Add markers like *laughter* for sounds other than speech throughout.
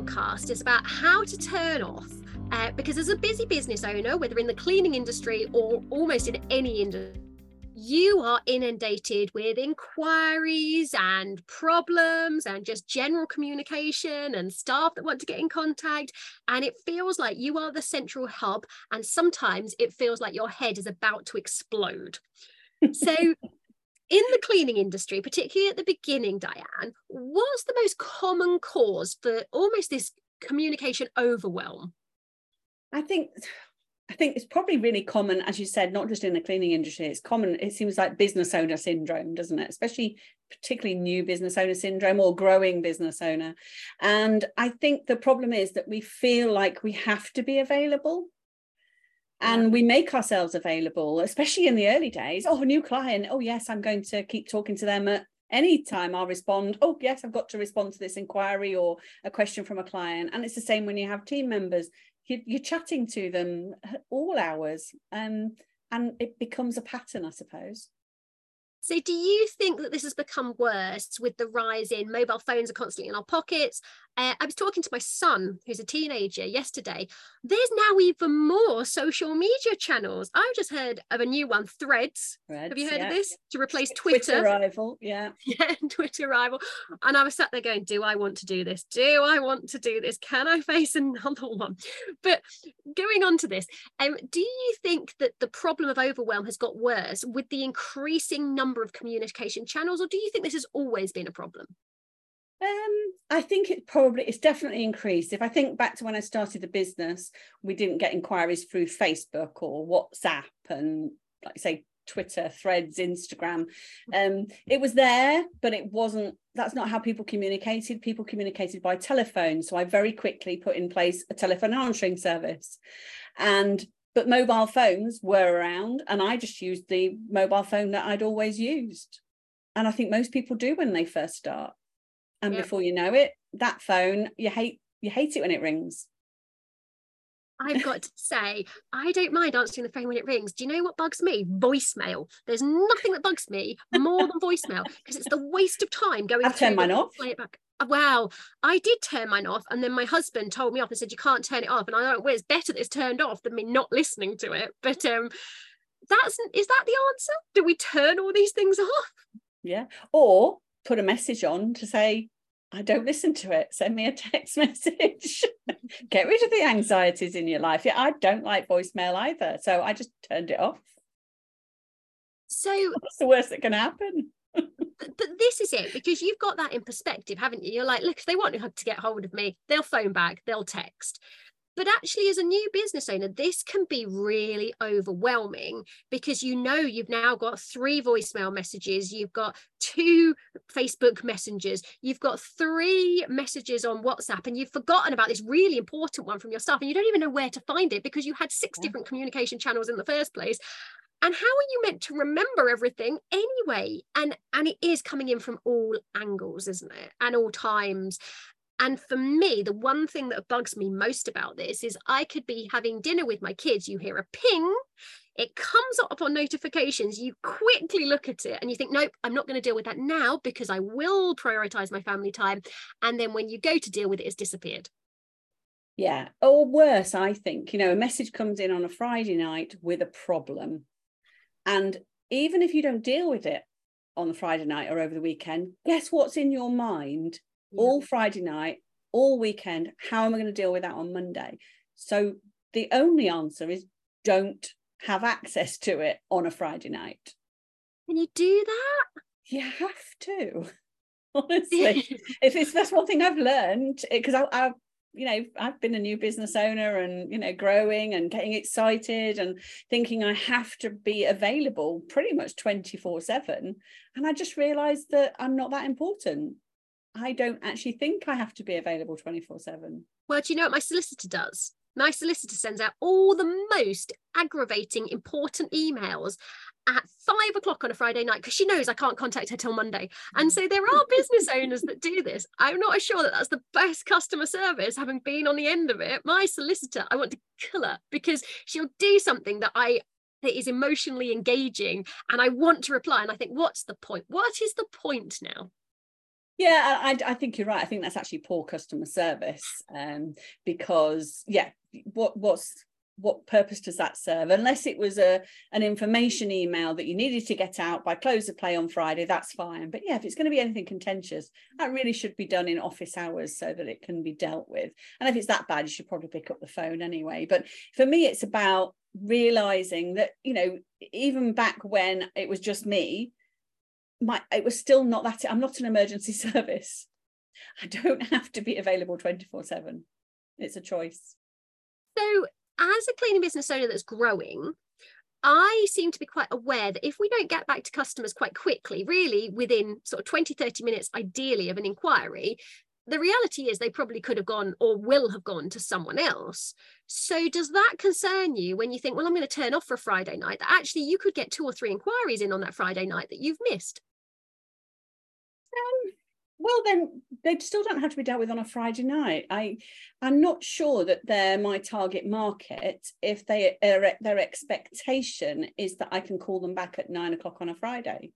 podcast is about how to turn off. Uh, because as a busy business owner, whether in the cleaning industry or almost in any industry, you are inundated with inquiries and problems and just general communication and staff that want to get in contact. And it feels like you are the central hub. And sometimes it feels like your head is about to explode. So, *laughs* in the cleaning industry, particularly at the beginning, Diane, what's the most common cause for almost this communication overwhelm? I think I think it's probably really common, as you said, not just in the cleaning industry. It's common. It seems like business owner syndrome, doesn't it? Especially, particularly new business owner syndrome or growing business owner. And I think the problem is that we feel like we have to be available, and we make ourselves available, especially in the early days. Oh, new client. Oh, yes, I'm going to keep talking to them at any time. I'll respond. Oh, yes, I've got to respond to this inquiry or a question from a client. And it's the same when you have team members you, are chatting to them all hours um, and it becomes a pattern i suppose so, do you think that this has become worse with the rise in mobile phones are constantly in our pockets? Uh, I was talking to my son, who's a teenager, yesterday. There's now even more social media channels. I've just heard of a new one, Threads. Threads Have you heard yeah. of this? To replace Twitter. Twitter rival, yeah. *laughs* Yeah, Twitter rival. And I was sat there going, Do I want to do this? Do I want to do this? Can I face *laughs* another one? But going on to this, um, do you think that the problem of overwhelm has got worse with the increasing number? number of communication channels, or do you think this has always been a problem? Um, I think it probably it's definitely increased. If I think back to when I started the business, we didn't get inquiries through Facebook or WhatsApp and like say Twitter, Threads, Instagram. Um, it was there, but it wasn't. That's not how people communicated. People communicated by telephone. So I very quickly put in place a telephone answering service, and but mobile phones were around and i just used the mobile phone that i'd always used and i think most people do when they first start and yep. before you know it that phone you hate you hate it when it rings I've got to say, I don't mind answering the phone when it rings. Do you know what bugs me? Voicemail. There's nothing that bugs me more than voicemail because it's the waste of time going. I've turned mine off. Play it back. Uh, wow, I did turn mine off, and then my husband told me off and said you can't turn it off, and I thought, well, it's better that it's turned off than me not listening to it. But um, that's is that the answer? Do we turn all these things *laughs* off? Yeah, or put a message on to say I don't listen to it. Send me a text *laughs* message. Get rid of the anxieties in your life. Yeah, I don't like voicemail either, so I just turned it off. So what's the worst that can happen? but this is it because you've got that in perspective, haven't you? You're like, look, if they want to get hold of me, they'll phone back, they'll text. But actually, as a new business owner, this can be really overwhelming because you know you've now got three voicemail messages, you've got two Facebook messengers, you've got three messages on WhatsApp, and you've forgotten about this really important one from your staff, and you don't even know where to find it because you had six yeah. different communication channels in the first place. And how are you meant to remember everything anyway? And and it is coming in from all angles isn't it? And all times and for me the one thing that bugs me most about this is i could be having dinner with my kids you hear a ping it comes up on notifications you quickly look at it and you think nope i'm not going to deal with that now because i will prioritize my family time. And then when you go to deal with it it's disappeared. Yeah or worse i think you know a message comes in on a friday night with a problem. And even if you don't deal with it on the Friday night or over the weekend, guess what's in your mind yeah. all Friday night, all weekend? How am I going to deal with that on Monday? So the only answer is don't have access to it on a Friday night. Can you do that? You have to. *laughs* *laughs* Honestly, if it's that's one thing I've learned because I, I you know i've been a new business owner and you know growing and getting excited and thinking i have to be available pretty much 24 7 and i just realized that i'm not that important i don't actually think i have to be available 24 7 well do you know what my solicitor does my solicitor sends out all the most aggravating important emails at five o'clock on a Friday night because she knows I can't contact her till Monday. And so there are business owners that do this. I'm not sure that that's the best customer service, having been on the end of it. My solicitor, I want to kill her because she'll do something that I that is emotionally engaging and I want to reply. And I think, what's the point? What is the point now? Yeah, I, I think you're right. I think that's actually poor customer service um, because, yeah, what what's what purpose does that serve? Unless it was a an information email that you needed to get out by close of play on friday that's fine. But yeah if it's going to be anything contentious that really should be done in office hours so that it can be dealt with. And if it's that bad you should probably pick up the phone anyway. But for me it's about realizing that you know even back when it was just me my it was still not that i'm not an emergency *laughs* service. I don't have to be available 24 7 it's a choice. So as a cleaning business owner that's growing, I seem to be quite aware that if we don't get back to customers quite quickly, really within sort of 20, 30 minutes, ideally, of an inquiry, the reality is they probably could have gone or will have gone to someone else. So, does that concern you when you think, well, I'm going to turn off for Friday night, that actually you could get two or three inquiries in on that Friday night that you've missed? Um, well then they still don't have to be dealt with on a friday night. I i'm not sure that they're my target market if they are their expectation is that i can call them back at nine o'clock on a friday.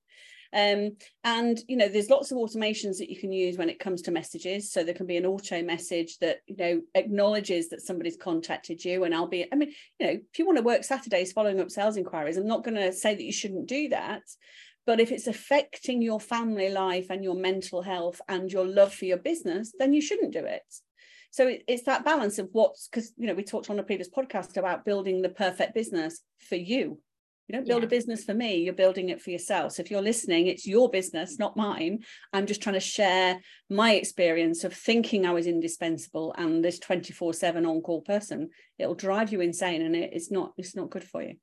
Um, and you know there's lots of automations that you can use when it comes to messages. So there can be an auto message that you know acknowledges that somebody's contacted you. And i'll be i mean you know if you want to work saturdays following up sales inquiries i'm not going to say that you shouldn't do that but if it's affecting your family life and your mental health and your love for your business, then you shouldn't do it. So it, it's that balance of what's because you know we talked on a previous podcast about building the perfect business for you. You don't build yeah. a business for me, you're building it for yourself. So if you're listening, it's your business, not mine. I'm just trying to share my experience of thinking I was indispensable and this 24/7 on-call person. It'll drive you insane and it, it's not it's not good for you.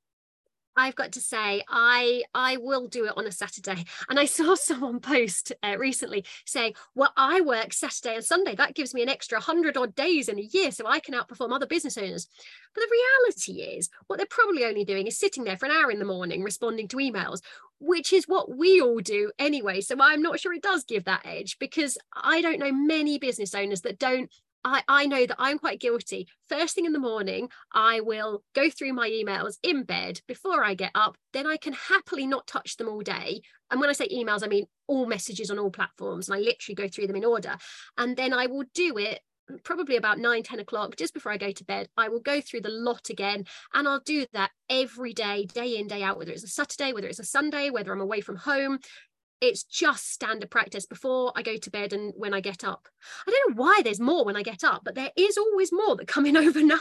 I've got to say, I I will do it on a Saturday. And I saw *laughs* someone post uh, recently saying, "Well, I work Saturday and Sunday. That gives me an extra hundred odd days in a year, so I can outperform other business owners." But the reality is, what they're probably only doing is sitting there for an hour in the morning responding to emails, which is what we all do anyway. So I'm not sure it does give that edge because I don't know many business owners that don't I, I know that I'm quite guilty. First thing in the morning, I will go through my emails in bed before I get up. Then I can happily not touch them all day. And when I say emails, I mean all messages on all platforms. And I literally go through them in order. And then I will do it probably about 9 10 o'clock just before i go to bed i will go through the lot again and i'll do that every day day in day out whether it's a saturday whether it's a sunday whether i'm away from home it's just standard practice before I go to bed and when I get up. I don't know why there's more when I get up, but there is always more that come in *laughs* overnight.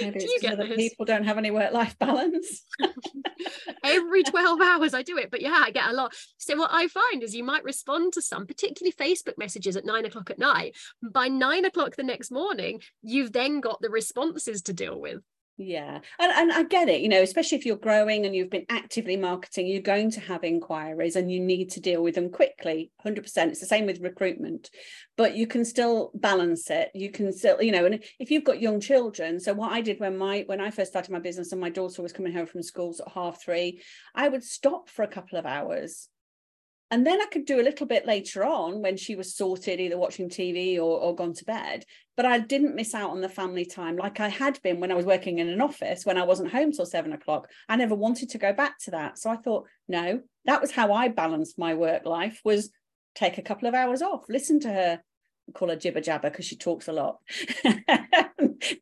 Maybe Do you get that people don't have any work-life *laughs* balance. *laughs* Every 12 hours I do it, but yeah, I get a lot. So what I find is you might respond to some, particularly Facebook messages at nine o'clock at night. By nine o'clock the next morning, you've then got the responses to deal with. Yeah, and, and I get it, you know, especially if you're growing and you've been actively marketing, you're going to have inquiries and you need to deal with them quickly. 100%. It's the same with recruitment, but you can still balance it. You can still, you know, and if you've got young children, so what I did when my when I first started my business and my daughter was coming home from school at half three, I would stop for a couple of hours and then I could do a little bit later on when she was sorted, either watching TV or, or gone to bed. But I didn't miss out on the family time like I had been when I was working in an office when I wasn't home till seven o'clock. I never wanted to go back to that. So I thought, no, that was how I balanced my work life was take a couple of hours off, listen to her call her jibber jabber because she talks a lot. *laughs*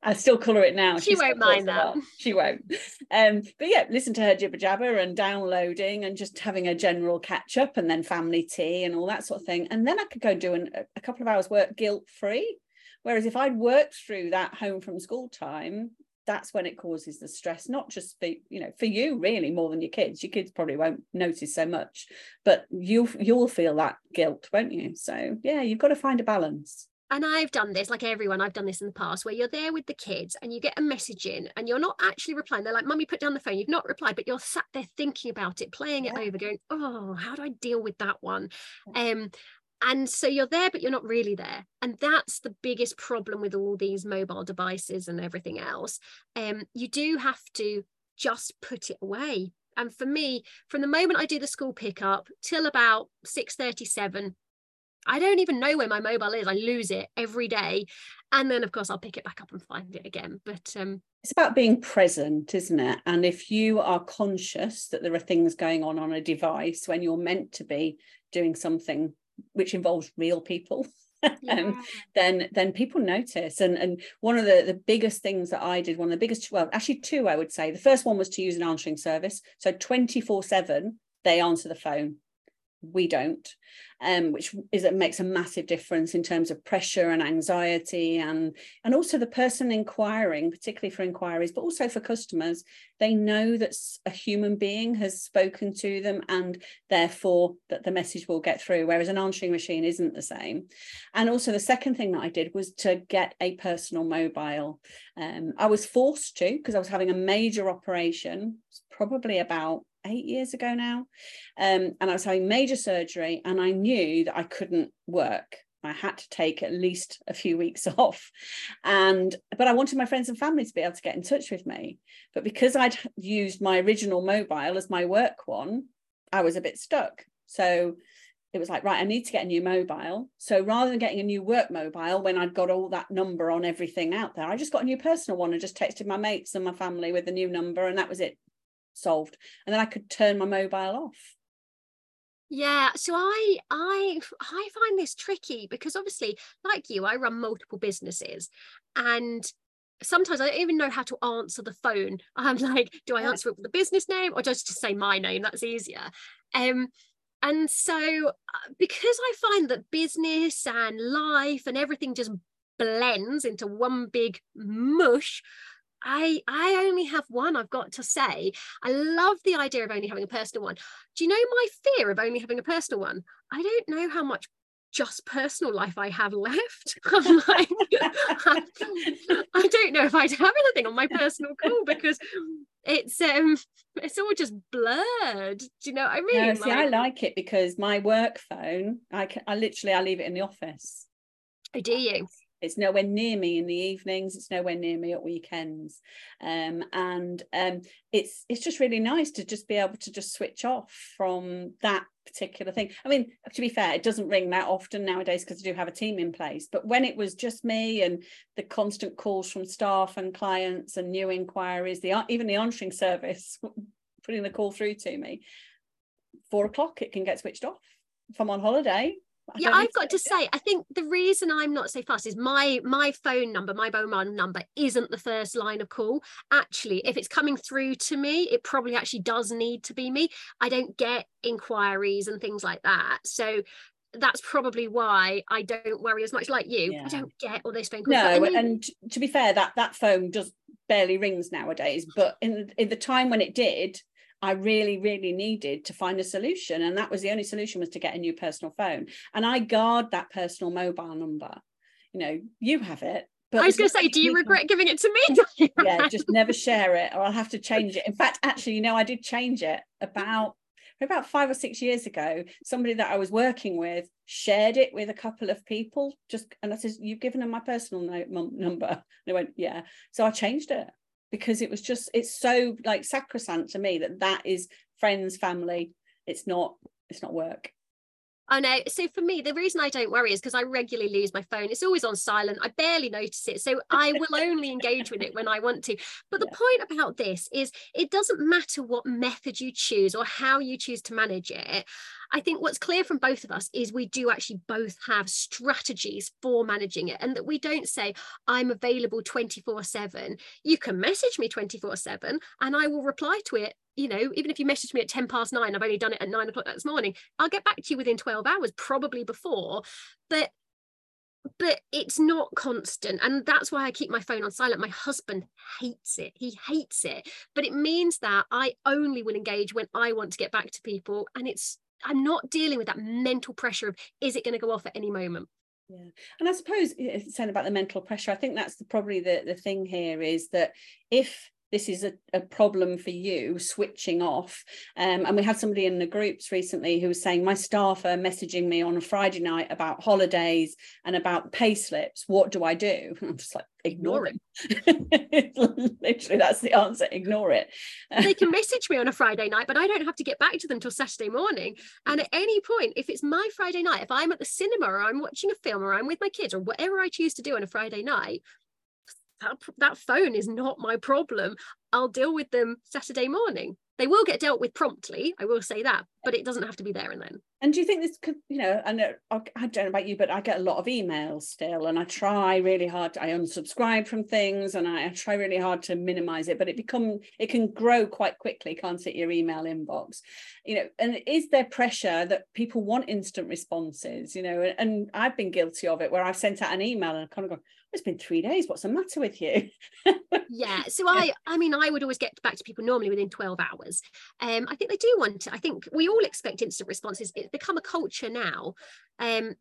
I still her it now. She, she won't mind that. She won't. Um, but yeah, listen to her jibber jabber and downloading and just having a general catch up and then family tea and all that sort of thing. And then I could go do an, a couple of hours work guilt free. Whereas if I'd worked through that home from school time, that's when it causes the stress not just for you know for you really more than your kids your kids probably won't notice so much but you you'll feel that guilt won't you so yeah you've got to find a balance and I've done this, like everyone, I've done this in the past, where you're there with the kids and you get a message in and you're not actually replying. They're like, Mummy, put down the phone. You've not replied, but you're sat there thinking about it, playing it over, going, Oh, how do I deal with that one? Um, and so you're there but you're not really there and that's the biggest problem with all these mobile devices and everything else um, you do have to just put it away and for me from the moment i do the school pickup till about 6.37 i don't even know where my mobile is i lose it every day. And then of course i'll pick it back up and find it again. But um, it's about being present isn't it? And if you are conscious that there are things going on on a device when you're meant to be doing something which involves real people *laughs* Yeah. um, then then people notice. And and one of the the biggest things that i did one of the biggest well actually two i would say. The first one was to use an answering service. So 24 7 they answer the phone we don't um, which is it makes a massive difference in terms of pressure and anxiety and and also the person inquiring particularly for inquiries but also for customers. They know that a human being has spoken to them and therefore that the message will get through whereas an answering machine isn't the same. And also the second thing that i did was to get a personal mobile. Um, i was forced to because i was having a major operation probably about eight years ago now. Um, and I was having major surgery and I knew that I couldn't work. I had to take at least a few weeks *laughs* off. And but I wanted my friends and family to be able to get in touch with me. But because I'd used my original mobile as my work one, I was a bit stuck. So it was like, right, I need to get a new mobile. So rather than getting a new work mobile when I'd got all that number on everything out there, I just got a new personal one and just texted my mates and my family with the new number, and that was it solved and then i could turn my mobile off. Yeah so i i i find this tricky because obviously like you i run multiple businesses and sometimes i don't even know how to answer the phone. *laughs* I'm like do i answer it with the business name or just just say my name? That's easier. Um and so uh, because i find that business and life and everything just blends into one big mush I I only have one I've got to say. I love the idea of only having a personal one. Do you know my fear of only having a personal one? I don't know how much just personal life I have left. *laughs* I'm like, I, *laughs* I don't know if I'd have anything on my personal call because it's um it's all just blurred. Do you know what I mean? No, see, like, I like it because my work phone, I can I literally I leave it in the office. Oh, do you? It's nowhere near me in the evenings it's nowhere near me at weekends. Um, and um, it's it's just really nice to just be able to just switch off from that particular thing. I mean to be fair it doesn't ring that often nowadays because i do have a team in place but when it was just me and the constant calls from staff and clients and new inquiries the even the answering service *laughs* putting the call through to me four o'clock it can get switched off if i'm on holiday yeah i've got to say i think the reason i'm not so fast is my my phone number my mobile number isn't the first line of call actually if it's coming through to me it probably actually does need to be me i don't get inquiries and things like that so that's probably why I don't worry as much like you. Yeah. I don't get all those phone calls. No, and to be fair, that that phone just barely rings nowadays. But in in the time when it did, I really, really needed to find a solution. And that was the only solution was to get a new personal phone. And I guard that personal mobile number. You know, you have it. But I was going to say, do you regret giving it to me? *laughs* yeah, just never share it or I'll have to change it. In fact, actually, you know, I did change it about about five or six years ago, somebody that I was working with shared it with a couple of people. Just and I said, "You've given them my personal note, number." They went, "Yeah." So I changed it because it was just it's so like sacrosanct to me that that is friends family it's not it's not work I know. So for me, the reason I don't worry is because I regularly lose my phone. It's always on silent. I barely notice it. So I will *laughs* only engage with it when I want to. But the yeah. point about this is it doesn't matter what method you choose or how you choose to manage it. I think what's clear from both of us is we do actually both have strategies for managing it and that we don't say, I'm available 24 7. You can message me 24 7 and I will reply to it. You know, even if you message me at 10 past nine, I've only done it at nine o'clock this morning, I'll get back to you within 12 hours, probably before. But but it's not constant and that's why i keep my phone on silent my husband hates it he hates it but it means that i only will engage when i want to get back to people and it's I'm not dealing with that mental pressure of is it going to go off at any moment. Yeah, and I suppose eh, saying about the mental pressure, I think that's the, probably the the thing here is that if this is a, a problem for you switching off. Um, and we had somebody in the groups recently who was saying my staff are messaging me on a friday night about holidays and about pay slips. What do i do? *laughs* I'm just like ignore it. *laughs* literally that's the answer ignore it. They can *laughs* message me on a friday night but i don't have to get back to them till saturday morning. And at any point if it's my friday night if i'm at the cinema or i'm watching a film or i'm with my kids or whatever i choose to do on a friday night that, that phone is not my problem. I'll deal with them Saturday morning. They will get dealt with promptly, I will say that, but it doesn't have to be there and then. And do you think this could, you know, I know I don't know about you, but I get a lot of emails still, and I try really hard. To, I unsubscribe from things, and I, I try really hard to minimize it. But it become it can grow quite quickly, can't it? Your email inbox, you know. And is there pressure that people want instant responses? You know, and, and I've been guilty of it where I've sent out an email and I kind of go, it's been three days what's the matter with you? Yeah *laughs* so i i mean i would always get back to people normally within 12 hours. Um i think they do want to i think we all expect instant responses. It's become a culture now. Um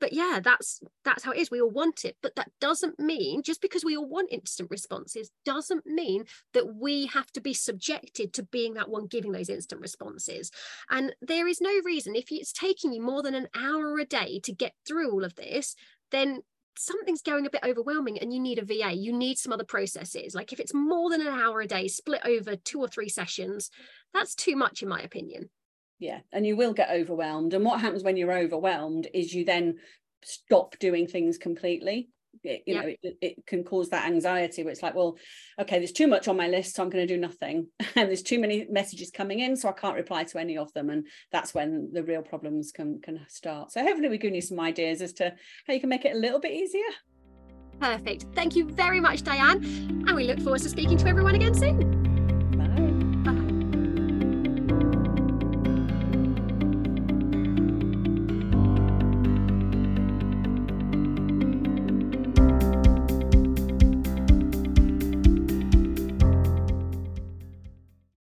but yeah that's that's how it is. We all want it. But that doesn't mean just because we all want instant responses doesn't mean that we have to be subjected to being that one giving those instant responses. And there is no reason if it's taking you more than an hour a day to get through all of this then something's going a bit overwhelming and you need a VA, you need some other processes. Like if it's more than an hour a day split over two or three sessions, that's too much, in my opinion. Yeah, and you will get overwhelmed. And what happens when you're overwhelmed is you then stop doing things completely it, you know it, it, can cause that anxiety where it's like well okay there's too much on my list so i'm going to do nothing. *laughs* And there's too many messages coming in so i can't reply to any of them. And that's when the real problems can can start. So hopefully we're giving you some ideas as to how you can make it a little bit easier. Perfect. Thank you very much diane. And we look forward to speaking to everyone again soon